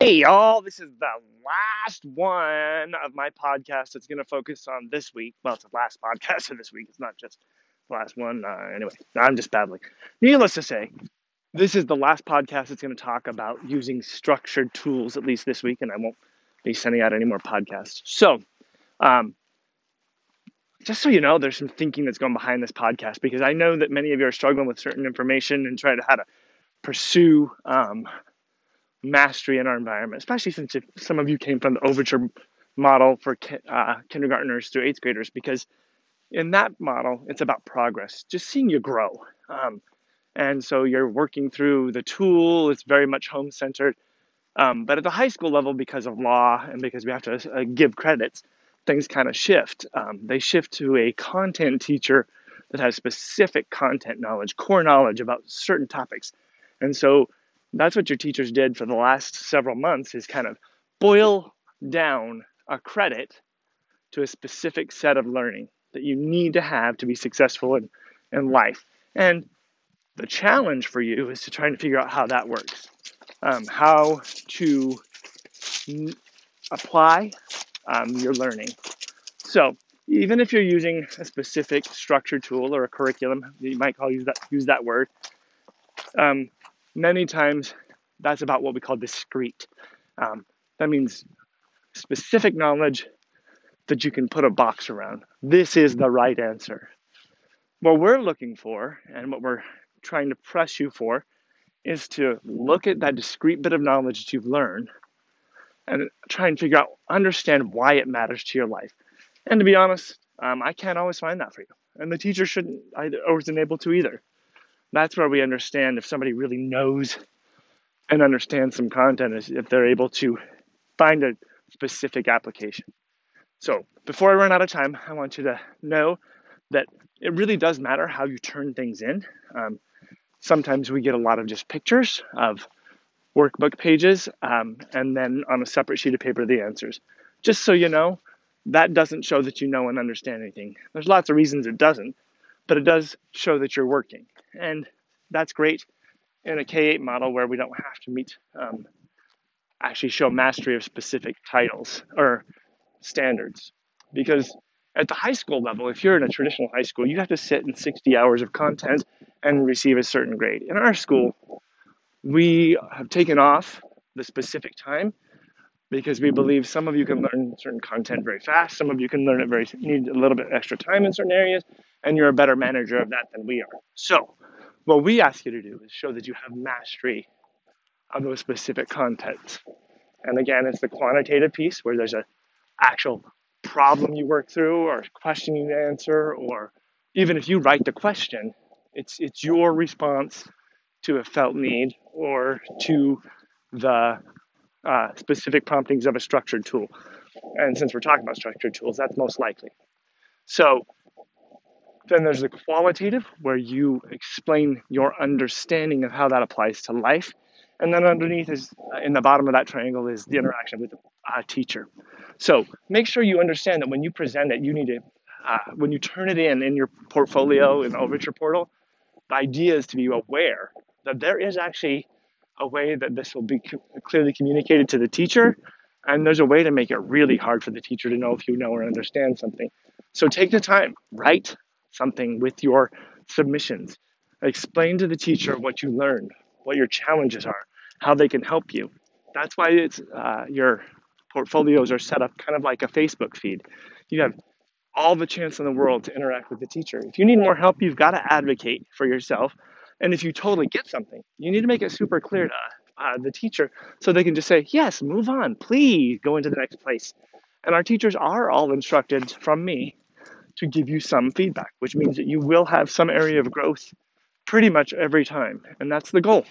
Hey, y'all, this is the last one of my podcast that's going to focus on this week. Well, it's the last podcast of this week. It's not just the last one. Uh, anyway, I'm just babbling. Needless to say, this is the last podcast that's going to talk about using structured tools, at least this week, and I won't be sending out any more podcasts. So, um, just so you know, there's some thinking that's going behind this podcast because I know that many of you are struggling with certain information and trying to how to pursue um, mastery in our environment, especially since if some of you came from the overture model for uh, kindergartners through eighth graders, because in that model, it's about progress, just seeing you grow. Um, and so you're working through the tool, it's very much home centered. Um, but at the high school level, because of law and because we have to uh, give credits, things kind of shift. Um, they shift to a content teacher that has specific content knowledge, core knowledge about certain topics. And so that's what your teachers did for the last several months is kind of boil down a credit to a specific set of learning that you need to have to be successful in, in life. And the challenge for you is to try and figure out how that works, um, how to n- apply um, your learning. So even if you're using a specific structured tool or a curriculum, you might call use that use that word. Um, many times that's about what we call discrete. Um, that means specific knowledge that you can put a box around. This is the right answer. What we're looking for and what we're trying to press you for is to look at that discrete bit of knowledge that you've learned and try and figure out, understand why it matters to your life. And to be honest, um, I can't always find that for you. And the teacher shouldn't either, or isn't able to either. That's where we understand if somebody really knows and understands some content is if they're able to find a specific application. So before I run out of time, I want you to know that it really does matter how you turn things in. Um, sometimes we get a lot of just pictures of workbook pages um, and then on a separate sheet of paper the answers. Just so you know, that doesn't show that you know and understand anything. There's lots of reasons it doesn't, but it does show that you're working. And that's great in a K8 model where we don't have to meet, um, actually show mastery of specific titles or standards. Because at the high school level, if you're in a traditional high school, you have to sit in 60 hours of content and receive a certain grade. In our school, we have taken off the specific time because we believe some of you can learn certain content very fast, some of you can learn it very need a little bit extra time in certain areas, and you're a better manager of that than we are. So, what we ask you to do is show that you have mastery of those specific contents. And again, it's the quantitative piece where there's an actual problem you work through or question you answer, or even if you write the question, it's it's your response to a felt need or to the uh, specific promptings of a structured tool. And since we're talking about structured tools, that's most likely. So then there's the qualitative, where you explain your understanding of how that applies to life. And then underneath is, uh, in the bottom of that triangle, is the interaction with the teacher. So make sure you understand that when you present it, you need to, uh, when you turn it in in your portfolio in Overture portal, the idea is to be aware that there is actually a way that this will be clearly communicated to the teacher. And there's a way to make it really hard for the teacher to know if you know or understand something. So take the time, write something with your submissions. Explain to the teacher what you learned, what your challenges are, how they can help you. That's why it's uh, your portfolios are set up kind of like a Facebook feed. You have all the chance in the world to interact with the teacher. If you need more help, you've got to advocate for yourself. And if you totally get something, you need to make it super clear to uh, the teacher so they can just say, yes, move on, please go into the next place. And our teachers are all instructed from me to give you some feedback, which means that you will have some area of growth pretty much every time. And that's the goal.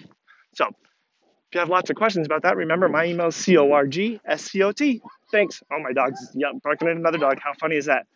So if you have lots of questions about that, remember my email is C O R G S C O T. Thanks. Oh, my dog's yep, barking at another dog. How funny is that?